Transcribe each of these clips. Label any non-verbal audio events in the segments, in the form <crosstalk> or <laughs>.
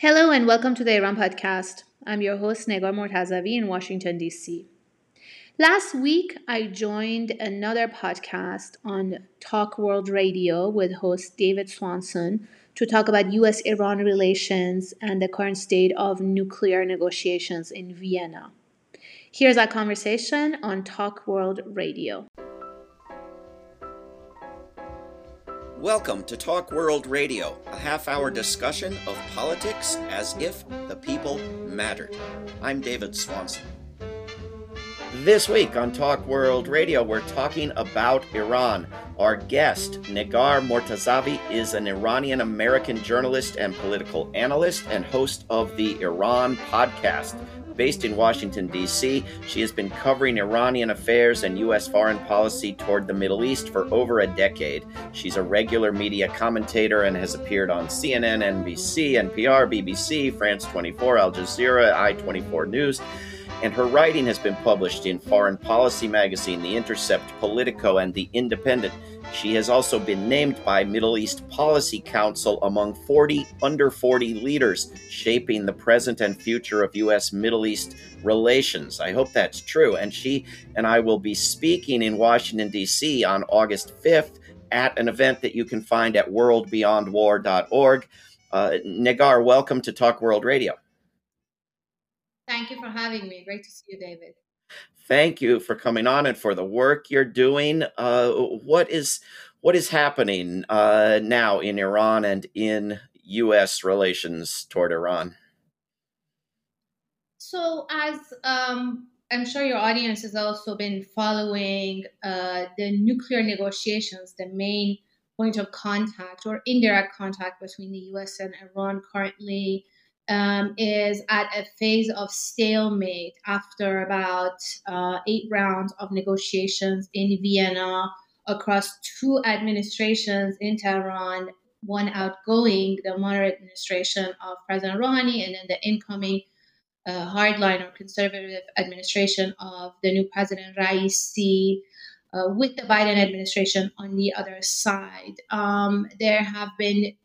Hello and welcome to the Iran podcast. I'm your host Negar Mortazavi in Washington D.C. Last week, I joined another podcast on Talk World Radio with host David Swanson to talk about U.S. Iran relations and the current state of nuclear negotiations in Vienna. Here's our conversation on Talk World Radio. Welcome to Talk World Radio, a half hour discussion of politics as if the people mattered. I'm David Swanson. This week on Talk World Radio, we're talking about Iran. Our guest, Negar Mortazavi, is an Iranian American journalist and political analyst and host of the Iran podcast. Based in Washington, D.C., she has been covering Iranian affairs and U.S. foreign policy toward the Middle East for over a decade. She's a regular media commentator and has appeared on CNN, NBC, NPR, BBC, France 24, Al Jazeera, I 24 News and her writing has been published in Foreign Policy Magazine, The Intercept, Politico, and The Independent. She has also been named by Middle East Policy Council among 40 under 40 leaders shaping the present and future of U.S. Middle East relations. I hope that's true. And she and I will be speaking in Washington, D.C. on August 5th at an event that you can find at worldbeyondwar.org. Uh, Negar, welcome to Talk World Radio. Thank you for having me. Great to see you, David. Thank you for coming on and for the work you're doing. Uh, what is what is happening uh, now in Iran and in U.S. relations toward Iran? So, as um, I'm sure your audience has also been following uh, the nuclear negotiations, the main point of contact or indirect contact between the U.S. and Iran currently um, is at a phase of stalemate after about uh, eight rounds of negotiations in Vienna across two administrations in Tehran, one outgoing, the moderate administration of President Rouhani, and then the incoming uh, hardline or conservative administration of the new president Raisi. Uh, with the Biden administration on the other side. Um, there have been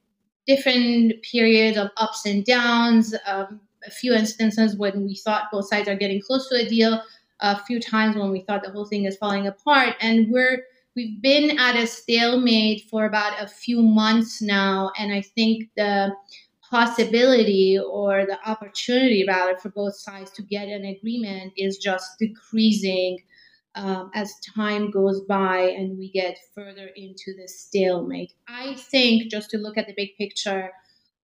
different periods of ups and downs. Um, a few instances when we thought both sides are getting close to a deal. A few times when we thought the whole thing is falling apart, and we're we've been at a stalemate for about a few months now, and I think the possibility or the opportunity rather for both sides to get an agreement is just decreasing um, as time goes by and we get further into the stalemate. I think just to look at the big picture,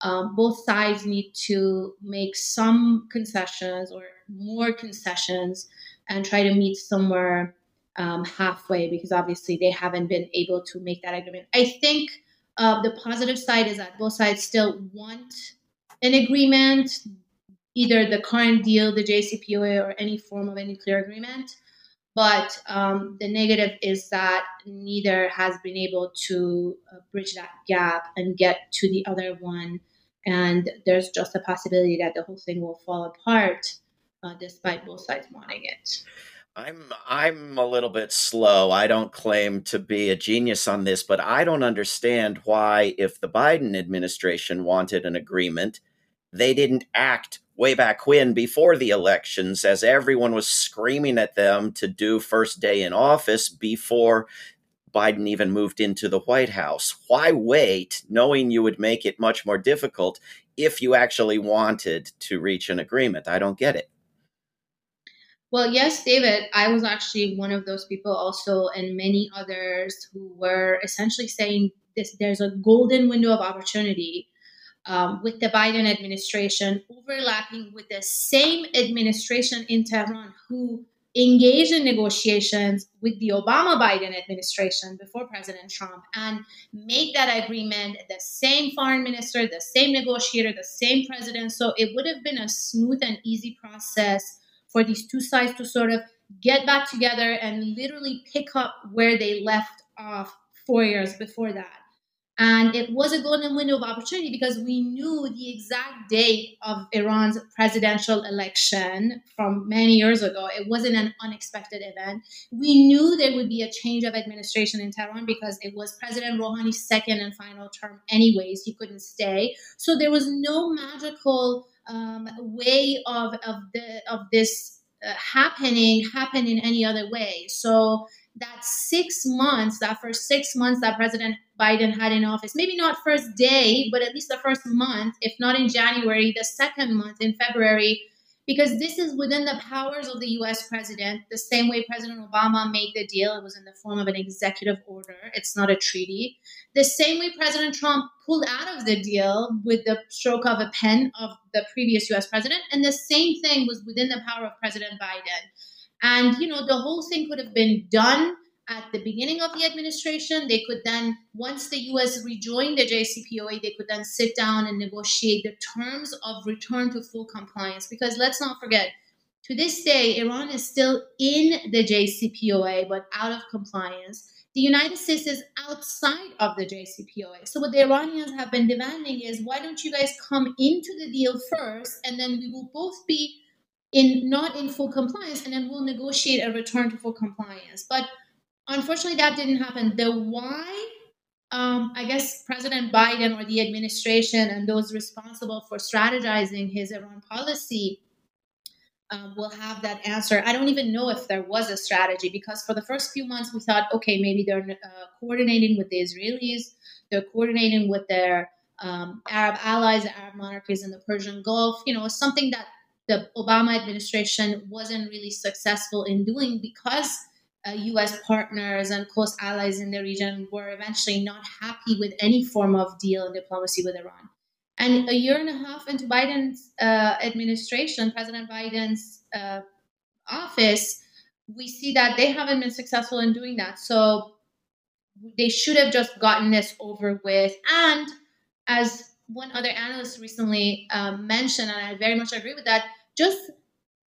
um, both sides need to make some concessions or more concessions and try to meet somewhere um, halfway because obviously they haven't been able to make that agreement. I think uh, the positive side is that both sides still want an agreement, either the current deal, the JCPOA, or any form of a nuclear agreement. But um, the negative is that neither has been able to uh, bridge that gap and get to the other one. And there's just a possibility that the whole thing will fall apart uh, despite both sides wanting it. I'm I'm a little bit slow. I don't claim to be a genius on this, but I don't understand why if the Biden administration wanted an agreement, they didn't act way back when before the elections as everyone was screaming at them to do first day in office before Biden even moved into the White House. Why wait knowing you would make it much more difficult if you actually wanted to reach an agreement? I don't get it. Well, yes, David, I was actually one of those people also, and many others who were essentially saying this there's a golden window of opportunity um, with the Biden administration, overlapping with the same administration in Tehran who engaged in negotiations with the Obama Biden administration before President Trump and made that agreement the same foreign minister, the same negotiator, the same president. So it would have been a smooth and easy process for these two sides to sort of get back together and literally pick up where they left off four years before that. And it was a golden window of opportunity because we knew the exact date of Iran's presidential election from many years ago. It wasn't an unexpected event. We knew there would be a change of administration in Tehran because it was President Rouhani's second and final term, anyways. He couldn't stay. So there was no magical um, way of, of, the, of this uh, happening happen in any other way. So that six months, that first six months that President Biden had in office, maybe not first day, but at least the first month, if not in January, the second month in February, because this is within the powers of the US president, the same way President Obama made the deal. It was in the form of an executive order, it's not a treaty. The same way President Trump pulled out of the deal with the stroke of a pen of the previous US president. And the same thing was within the power of President Biden. And, you know, the whole thing could have been done at the beginning of the administration. They could then, once the US rejoined the JCPOA, they could then sit down and negotiate the terms of return to full compliance. Because let's not forget, to this day, Iran is still in the JCPOA, but out of compliance. The United States is outside of the JCPOA. So, what the Iranians have been demanding is why don't you guys come into the deal first, and then we will both be in not in full compliance, and then we'll negotiate a return to full compliance. But unfortunately, that didn't happen. The why, um, I guess, President Biden or the administration and those responsible for strategizing his Iran policy um, will have that answer. I don't even know if there was a strategy because for the first few months we thought, okay, maybe they're uh, coordinating with the Israelis, they're coordinating with their um, Arab allies, the Arab monarchies in the Persian Gulf. You know, something that the Obama administration wasn't really successful in doing because uh, US partners and close allies in the region were eventually not happy with any form of deal and diplomacy with Iran. And a year and a half into Biden's uh, administration, President Biden's uh, office, we see that they haven't been successful in doing that. So they should have just gotten this over with. And as one other analyst recently um, mentioned, and I very much agree with that, just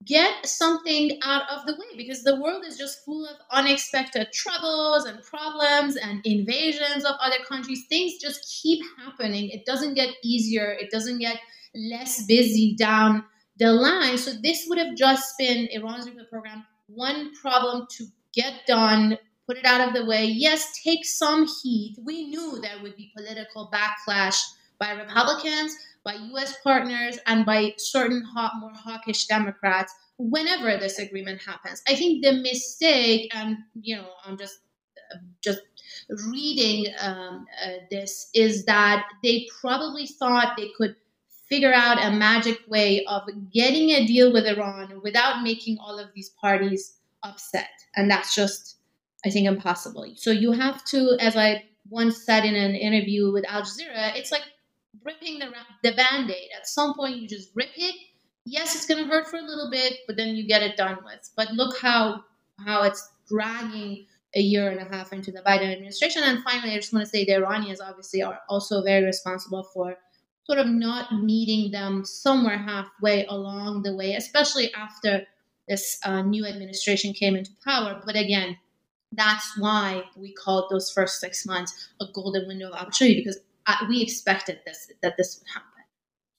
get something out of the way because the world is just full of unexpected troubles and problems and invasions of other countries. Things just keep happening. It doesn't get easier, it doesn't get less busy down the line. So, this would have just been Iran's nuclear program, one problem to get done. Put it out of the way. Yes, take some heat. We knew there would be political backlash by Republicans, by US partners, and by certain hot, more hawkish Democrats whenever this agreement happens. I think the mistake, and you know, I'm just just reading um, uh, this, is that they probably thought they could figure out a magic way of getting a deal with Iran without making all of these parties upset, and that's just, I think, impossible. So you have to, as I once said in an interview with Al Jazeera, it's like ripping the, the band-aid. At some point you just rip it. Yes it's going to hurt for a little bit but then you get it done with. But look how how it's dragging a year and a half into the biden administration. And finally i just want to say the iranians obviously are also very responsible for sort of not meeting them somewhere halfway along the way especially after this uh, new administration came into power. But again that's why we called those first six months a golden window of opportunity because we expected this that this would happen.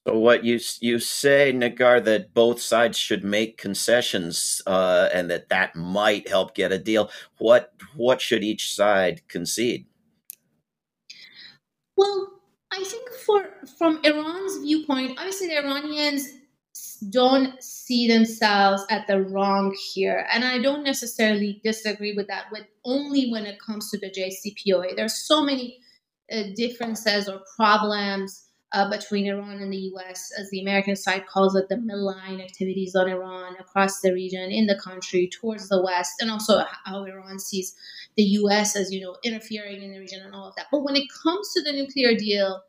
So what you you say, Negar, that both sides should make concessions, uh, and that that might help get a deal. What what should each side concede? Well, I think for from Iran's viewpoint, obviously the Iranians don't see themselves at the wrong here, and I don't necessarily disagree with that. With only when it comes to the JCPOA, there's so many uh, differences or problems uh, between Iran and the US, as the American side calls it, the malign activities on Iran across the region, in the country, towards the West, and also how Iran sees the US as, you know, interfering in the region and all of that. But when it comes to the nuclear deal,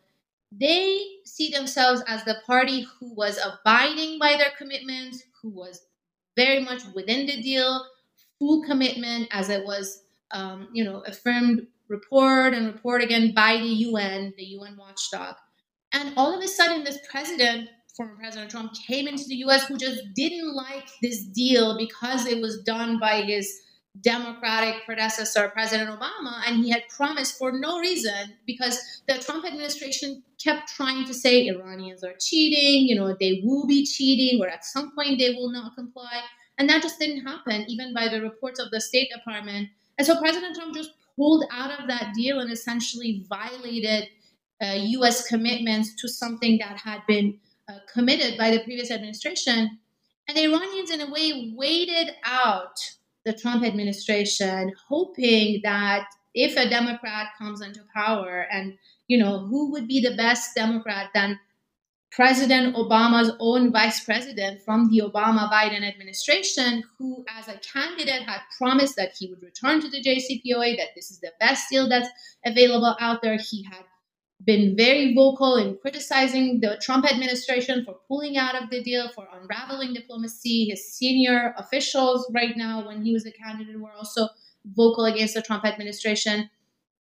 they see themselves as the party who was abiding by their commitments, who was very much within the deal, full commitment as it was, um, you know, affirmed report and report again by the UN, the UN watchdog. And all of a sudden, this president, former President Trump, came into the US who just didn't like this deal because it was done by his Democratic predecessor, President Obama, and he had promised for no reason because the Trump administration kept trying to say Iranians are cheating, you know, they will be cheating, or at some point they will not comply. And that just didn't happen, even by the reports of the State Department. And so President Trump just pulled out of that deal and essentially violated uh, US commitments to something that had been uh, committed by the previous administration. And the Iranians, in a way, waited out the Trump administration, hoping that if a Democrat comes into power, and you know who would be the best Democrat than President Obama's own vice president from the Obama Biden administration, who, as a candidate, had promised that he would return to the JCPOA, that this is the best deal that's available out there. He had been very vocal in criticizing the Trump administration for pulling out of the deal, for unraveling diplomacy. His senior officials, right now, when he was a candidate, were also vocal against the Trump administration.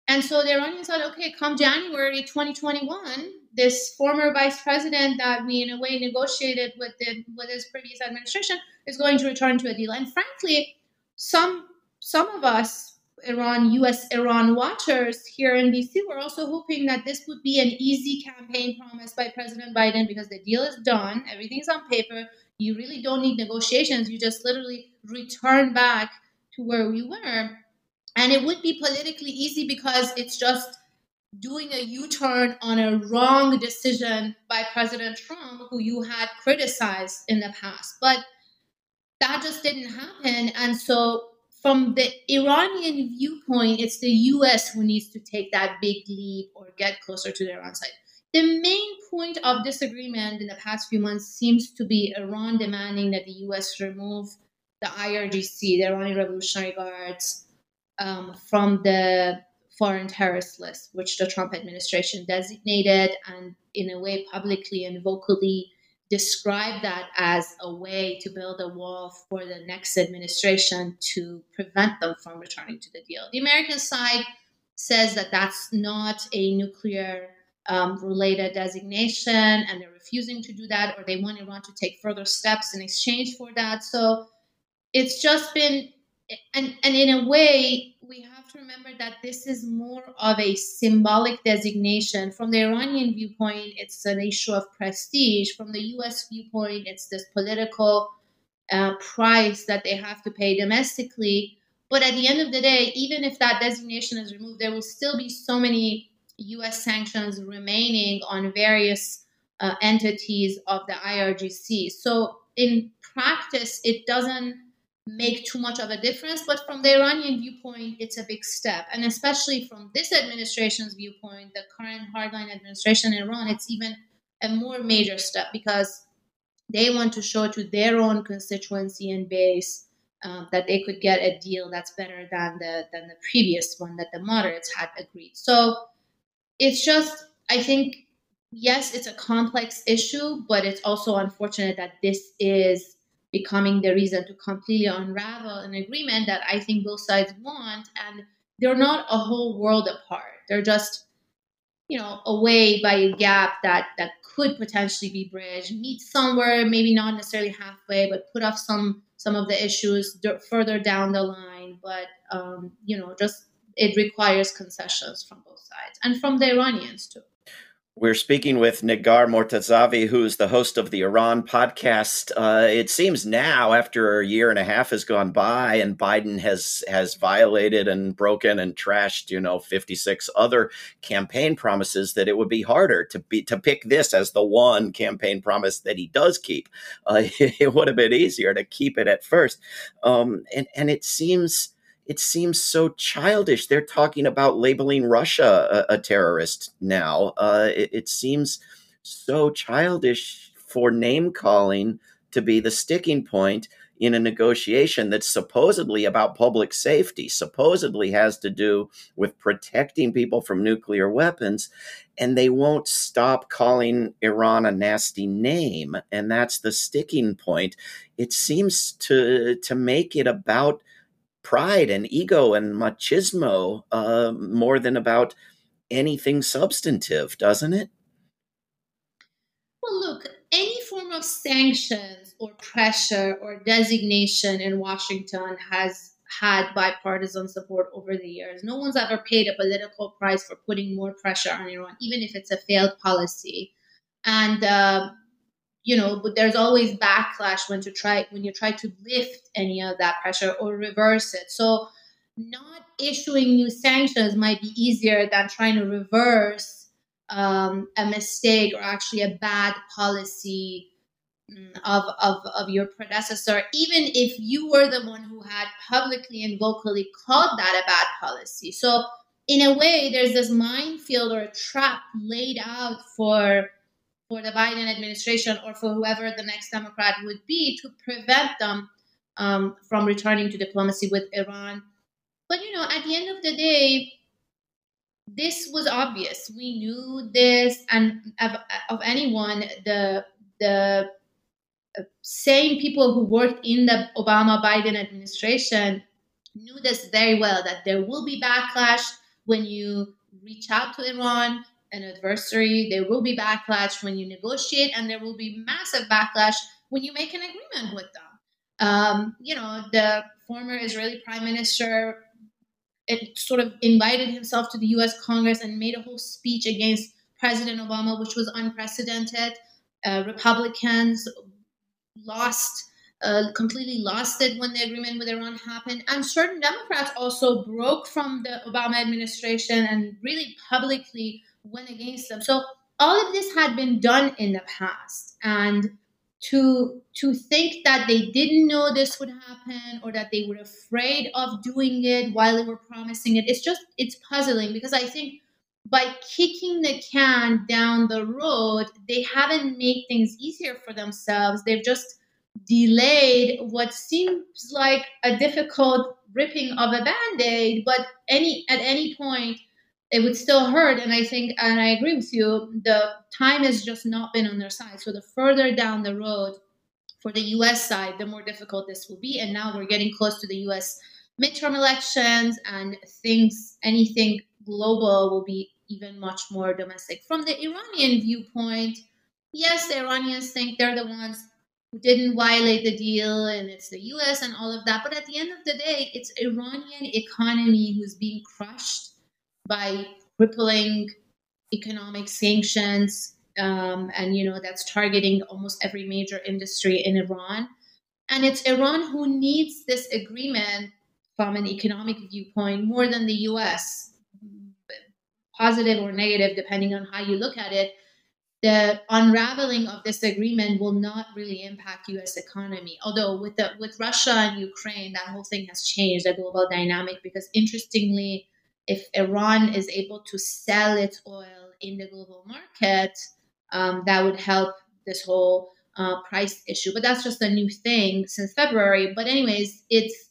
And so the Iranians said, okay, come January 2021, this former vice president that we, in a way, negotiated with, the, with his previous administration is going to return to a deal. And frankly, some some of us Iran, US Iran watchers here in DC were also hoping that this would be an easy campaign promise by President Biden because the deal is done, everything's on paper. You really don't need negotiations. You just literally return back to where we were. And it would be politically easy because it's just doing a U turn on a wrong decision by President Trump, who you had criticized in the past. But that just didn't happen. And so from the Iranian viewpoint, it's the US who needs to take that big leap or get closer to the Iran side. The main point of disagreement in the past few months seems to be Iran demanding that the US remove the IRGC, the Iranian Revolutionary Guards, um, from the foreign terrorist list, which the Trump administration designated and, in a way, publicly and vocally described that as a way to build a wall for the next administration to prevent them from returning to the deal. The American side says that that's not a nuclear um, related designation and they're refusing to do that or they want Iran to take further steps in exchange for that. So it's just been, and, and in a way, we have to remember that this is more of a symbolic designation. From the Iranian viewpoint, it's an issue of prestige. From the US viewpoint, it's this political uh, price that they have to pay domestically. But at the end of the day, even if that designation is removed, there will still be so many US sanctions remaining on various uh, entities of the IRGC. So in practice, it doesn't make too much of a difference. But from the Iranian viewpoint, it's a big step. And especially from this administration's viewpoint, the current hardline administration in Iran, it's even a more major step because they want to show to their own constituency and base um, that they could get a deal that's better than the than the previous one that the moderates had agreed. So it's just, I think, yes, it's a complex issue, but it's also unfortunate that this is becoming the reason to completely unravel an agreement that I think both sides want. And they're not a whole world apart. They're just, you know, away by a gap that that could potentially be bridged, meet somewhere, maybe not necessarily halfway, but put off some some of the issues further down the line. But um, you know, just it requires concessions from both sides and from the Iranians too. We're speaking with Negar Mortazavi, who's the host of the Iran podcast. Uh, it seems now, after a year and a half has gone by, and Biden has has violated and broken and trashed, you know, fifty six other campaign promises, that it would be harder to be to pick this as the one campaign promise that he does keep. Uh, <laughs> it would have been easier to keep it at first, um, and and it seems it seems so childish. They're talking about labeling Russia a, a terrorist now. Uh, it, it, seems so childish for name calling to be the sticking point in a negotiation that's supposedly about public safety, supposedly has to do with protecting people from nuclear weapons. And they won't stop calling Iran a nasty name. And that's the sticking point. It seems to, to make it about pride and ego and machismo uh, more than about anything substantive, doesn't it? Well, look, any form of sanctions or pressure or designation in Washington has had bipartisan support over the years. No one's ever paid a political price for putting more pressure on Iran, even if it's a failed policy. And uh, you know, but there's always backlash when to try when you try to lift any of that pressure or reverse it. So, not issuing new sanctions might be easier than trying to reverse um, a mistake or actually a bad policy mm, of, of, of your predecessor, even if you were the one who had publicly and vocally called that a bad policy. So, in a way, there's this minefield or a trap laid out for for the Biden administration or for whoever the next Democrat would be to prevent them um, from returning to diplomacy with Iran. But you know, at the end of the day, this was obvious. We knew this, and of, of anyone, the the uh, same people who worked in the Obama Biden administration knew this very well that there will be backlash when you reach out to Iran, an adversary. There will be backlash when you negotiate, and there will be massive backlash when you make an agreement with them. Um, you know, the former Israeli prime minister it sort of invited himself to the US Congress and made a whole speech against President Obama, which was unprecedented. Uh, Republicans lost, uh, completely lost it when the agreement with Iran happened. And certain Democrats also broke from the Obama administration and really publicly went against them. So all of this had been done in the past. And to to think that they didn't know this would happen or that they were afraid of doing it while they were promising it it's just it's puzzling because i think by kicking the can down the road they haven't made things easier for themselves they've just delayed what seems like a difficult ripping of a band-aid but any at any point it would still hurt. And I think, and I agree with you, the time has just not been on their side. So the further down the road for the US side, the more difficult this will be. And now we're getting close to the US midterm elections and things, anything global will be even much more domestic. From the Iranian viewpoint, yes, the Iranians think they're the ones who didn't violate the deal and it's the US and all of that. But at the end of the day, it's Iranian economy who's being crushed by crippling economic sanctions, um, and you know that's targeting almost every major industry in Iran. And it's Iran who needs this agreement from an economic viewpoint more than the U.S. Positive or negative, depending on how you look at it. The unraveling of this agreement will not really impact U.S. economy. Although with the with Russia and Ukraine, that whole thing has changed the global dynamic because interestingly, if Iran is able to sell its oil in the global market, um, that would help this whole uh, price issue. But that's just a new thing since February. But, anyways, it's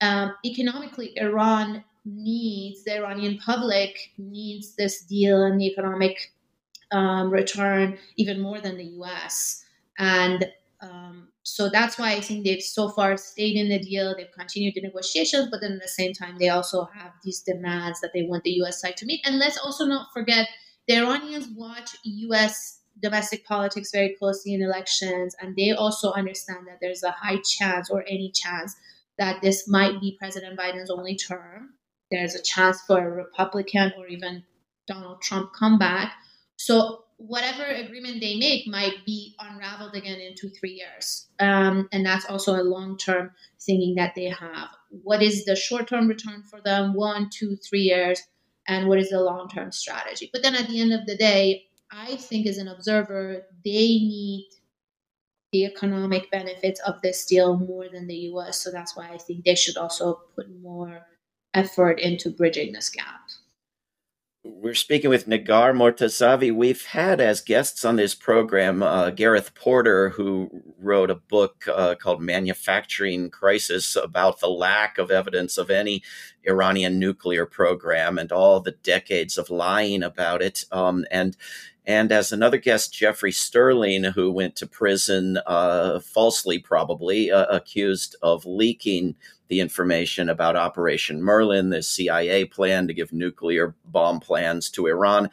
um, economically, Iran needs, the Iranian public needs this deal and the economic um, return even more than the US. And um, so that's why I think they've so far stayed in the deal. They've continued the negotiations, but then at the same time, they also have these demands that they want the U.S. side to meet. And let's also not forget the Iranians watch U.S. domestic politics very closely in elections, and they also understand that there's a high chance or any chance that this might be President Biden's only term. There's a chance for a Republican or even Donald Trump comeback. So whatever agreement they make might be unraveled again in two, three years. Um, and that's also a long term thinking that they have. What is the short term return for them? One, two, three years. And what is the long term strategy? But then at the end of the day, I think as an observer, they need the economic benefits of this deal more than the US. So that's why I think they should also put more effort into bridging this gap. We're speaking with Negar Mortazavi. We've had as guests on this program uh, Gareth Porter, who wrote a book uh, called Manufacturing Crisis about the lack of evidence of any Iranian nuclear program and all the decades of lying about it. Um, and and as another guest, Jeffrey Sterling, who went to prison uh, falsely, probably uh, accused of leaking the information about Operation Merlin, the CIA plan to give nuclear bomb plans to Iran.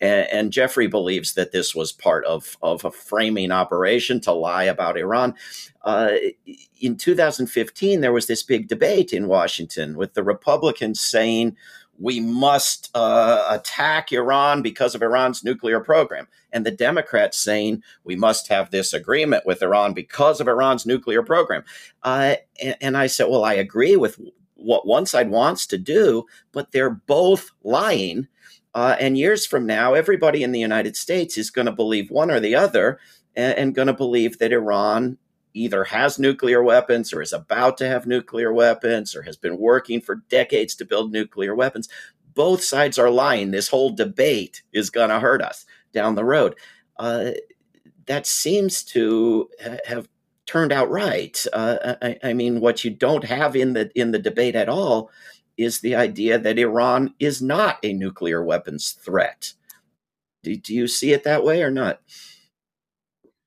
And, Jeffrey believes that this was part of, of a framing operation to lie about Iran. Uh, in 2015, there was this big debate in Washington with the Republicans saying, we must uh, attack Iran because of Iran's nuclear program. And the Democrats saying we must have this agreement with Iran because of Iran's nuclear program. Uh, and, and I said, well, I agree with what one side wants to do, but they're both lying. Uh, and years from now, everybody in the United States is going to believe one or the other and, and going to believe that Iran either has nuclear weapons or is about to have nuclear weapons or has been working for decades to build nuclear weapons. Both sides are lying. This whole debate is going to hurt us down the road. Uh, that seems to have turned out right. Uh, I, I, mean, what you don't have in the in the debate at all is the idea that Iran is not a nuclear weapons threat. Do, do you see it that way or not?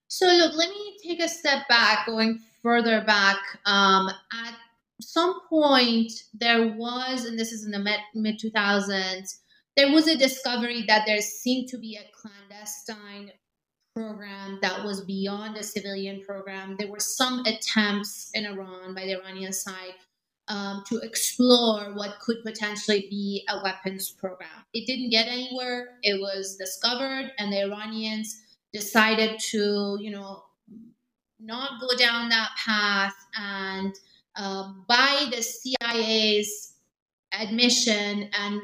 So look, let me take a step back, going further back, um, at some point there was, and this is in the mid 2000s, there was a discovery that there seemed to be a clandestine program that was beyond a civilian program. There were some attempts in Iran by the Iranian side um, to explore what could potentially be a weapons program. It didn't get anywhere. It was discovered, and the Iranians decided to, you know, not go down that path and uh, by the CIA's admission and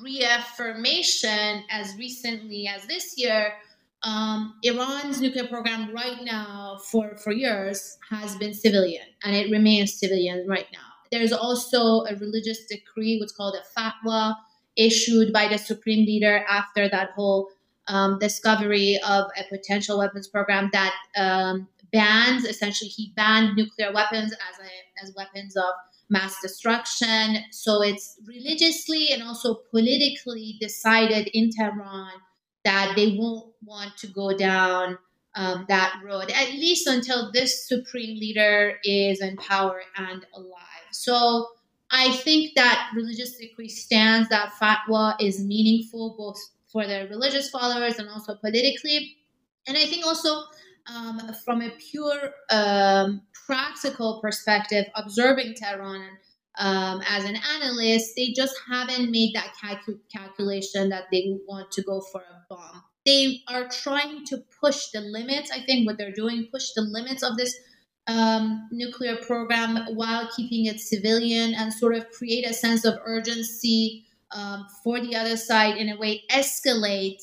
reaffirmation as recently as this year, um, Iran's nuclear program right now for, for years has been civilian and it remains civilian right now. There's also a religious decree, what's called a fatwa, issued by the supreme leader after that whole um, discovery of a potential weapons program that um, bans essentially he banned nuclear weapons as a, as weapons of mass destruction. So it's religiously and also politically decided in Tehran that they won't want to go down um, that road, at least until this supreme leader is in power and alive. So I think that religious decree stands, that fatwa is meaningful both for their religious followers and also politically. And I think also um, from a pure um, practical perspective, observing Tehran um, as an analyst, they just haven't made that calcu- calculation that they want to go for a bomb. They are trying to push the limits. I think what they're doing, push the limits of this um, nuclear program while keeping it civilian and sort of create a sense of urgency um, for the other side in a way, escalate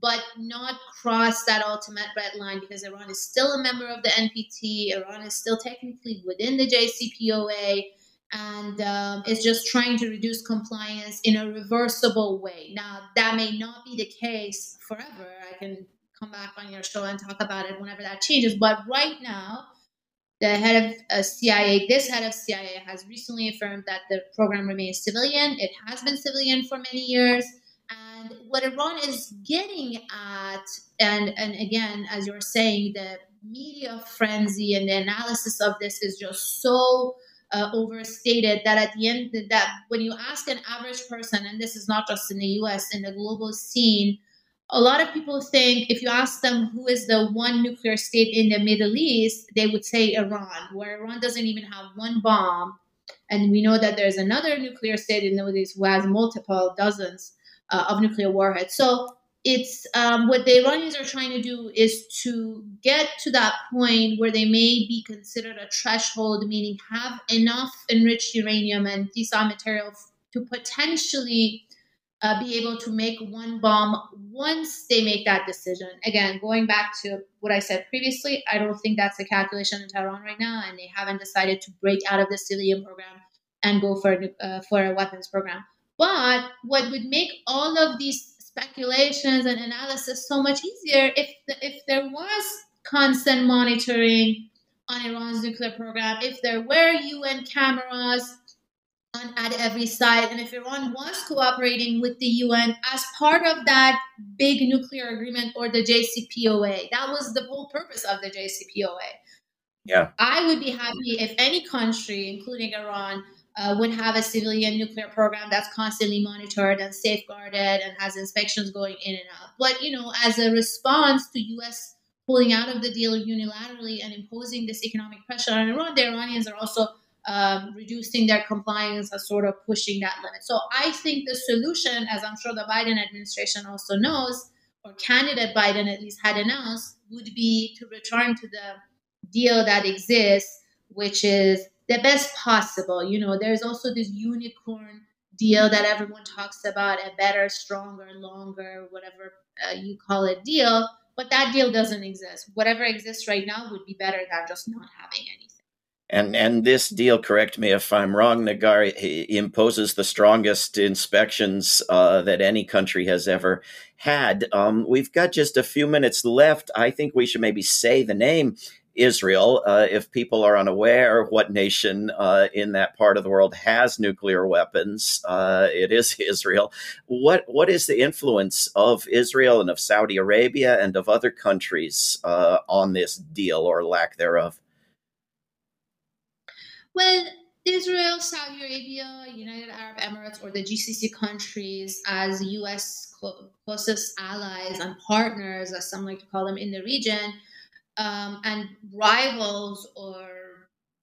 but not cross that ultimate red line because Iran is still a member of the NPT. Iran is still technically within the JCPOA and um, is just trying to reduce compliance in a reversible way. Now, that may not be the case forever. I can come back on your show and talk about it whenever that changes. But right now, the head of uh, CIA, this head of CIA, has recently affirmed that the program remains civilian. It has been civilian for many years. And what Iran is getting at, and, and again, as you're saying, the media frenzy and the analysis of this is just so uh, overstated that at the end that when you ask an average person and this is not just in the us in the global scene a lot of people think if you ask them who is the one nuclear state in the middle east they would say iran where iran doesn't even have one bomb and we know that there's another nuclear state in the middle east who has multiple dozens uh, of nuclear warheads. So it's um, what the Iranians are trying to do is to get to that point where they may be considered a threshold, meaning have enough enriched uranium and fissile material to potentially uh, be able to make one bomb once they make that decision. Again, going back to what I said previously, I don't think that's a calculation in Tehran right now, and they haven't decided to break out of the civilian program and go for uh, for a weapons program. But what would make all of these speculations and analysis so much easier if the, if there was constant monitoring on Iran's nuclear program, if there were UN cameras on, at every side. and if Iran was cooperating with the UN as part of that big nuclear agreement or the JCPOA. That was the whole purpose of the JCPOA. Yeah. I would be happy if any country, including Iran, uh, would have a civilian nuclear program that's constantly monitored and safeguarded and has inspections going in and out. But, you know, as a response to U.S. pulling out of the deal unilaterally and imposing this economic pressure on Iran, the Iranians are also um, reducing their compliance and sort of pushing that limit. So I think the solution, as I'm sure the Biden administration also knows, or candidate Biden at least had announced, would be to return to the deal that exists, which is the best possible. You know, there's also this unicorn deal that everyone talks about a better, stronger, longer, whatever uh, you call it deal. But that deal doesn't exist. Whatever exists right now would be better than just not having anything. And and this deal, correct me if I'm wrong, Negar imposes the strongest inspections uh, that any country has ever had. Um, we've got just a few minutes left. I think we should maybe say the name Israel. Uh, if people are unaware, what nation uh, in that part of the world has nuclear weapons? Uh, it is <laughs> Israel. What what is the influence of Israel and of Saudi Arabia and of other countries uh, on this deal or lack thereof? Well, Israel, Saudi Arabia, United Arab Emirates, or the GCC countries as U.S. closest allies and partners, as some like to call them in the region, um, and rivals or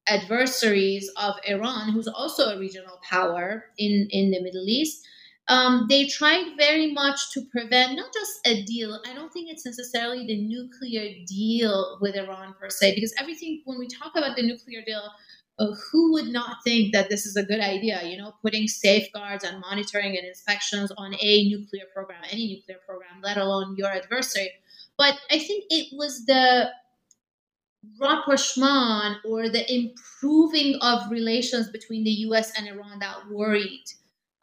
adversaries of Iran, who's also a regional power in, in the Middle East, um, they tried very much to prevent not just a deal. I don't think it's necessarily the nuclear deal with Iran per se, because everything, when we talk about the nuclear deal, uh, who would not think that this is a good idea? You know, putting safeguards and monitoring and inspections on a nuclear program, any nuclear program, let alone your adversary. But I think it was the rapprochement or the improving of relations between the US and Iran that worried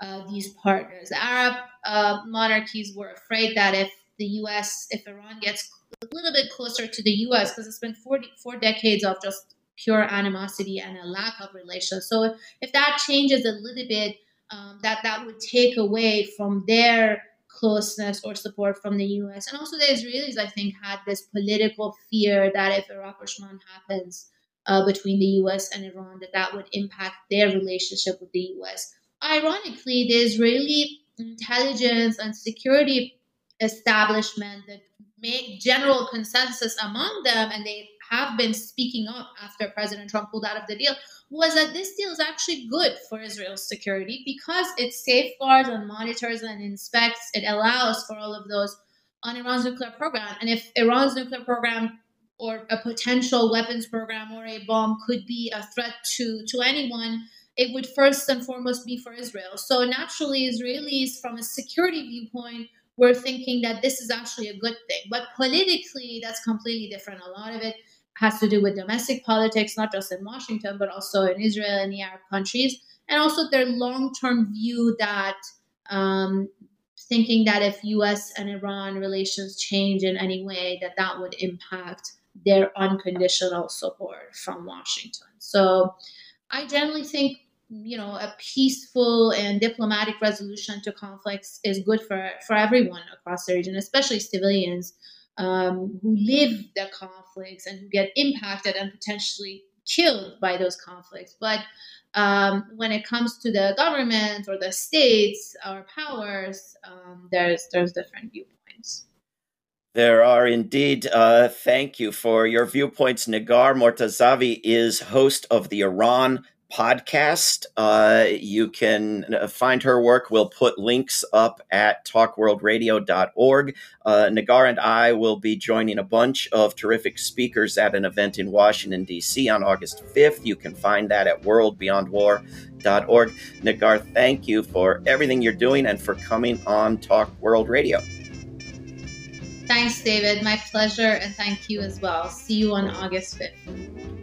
uh, these partners. The Arab uh, monarchies were afraid that if the US, if Iran gets a little bit closer to the US, because it's been 40, four decades of just pure animosity and a lack of relation. So if that changes a little bit, um, that that would take away from their closeness or support from the U.S. And also the Israelis, I think, had this political fear that if a rapprochement happens uh, between the U.S. and Iran, that that would impact their relationship with the U.S. Ironically, the Israeli intelligence and security establishment that made general consensus among them, and they have been speaking up after President Trump pulled out of the deal was that this deal is actually good for Israel's security because it safeguards and monitors and inspects. It allows for all of those on Iran's nuclear program. And if Iran's nuclear program or a potential weapons program or a bomb could be a threat to, to anyone, it would first and foremost be for Israel. So naturally, Israelis, from a security viewpoint, were thinking that this is actually a good thing. But politically, that's completely different. A lot of it has to do with domestic politics, not just in Washington, but also in Israel and the Arab countries, and also their long term view that um, thinking that if U.S. and Iran relations change in any way, that that would impact their unconditional support from Washington. So I generally think you know a peaceful and diplomatic resolution to conflicts is good for for everyone across the region, especially civilians um, who live the conflicts and who get impacted and potentially killed by those conflicts. But um, when it comes to the government or the states or powers, um, there's there's different viewpoints. There are indeed. Uh, thank you for your viewpoints. Negar Mortazavi is host of the Iran podcast. Uh, you can uh, find her work. We'll put links up at talkworldradio.org. Uh, Negar and I will be joining a bunch of terrific speakers at an event in Washington, D.C. on August 5th. You can find that at worldbeyondwar.org. Negar, thank you for everything you're doing and for coming on Talk World Radio. Thanks, David. My pleasure, and thank you as well. See you on August 5th.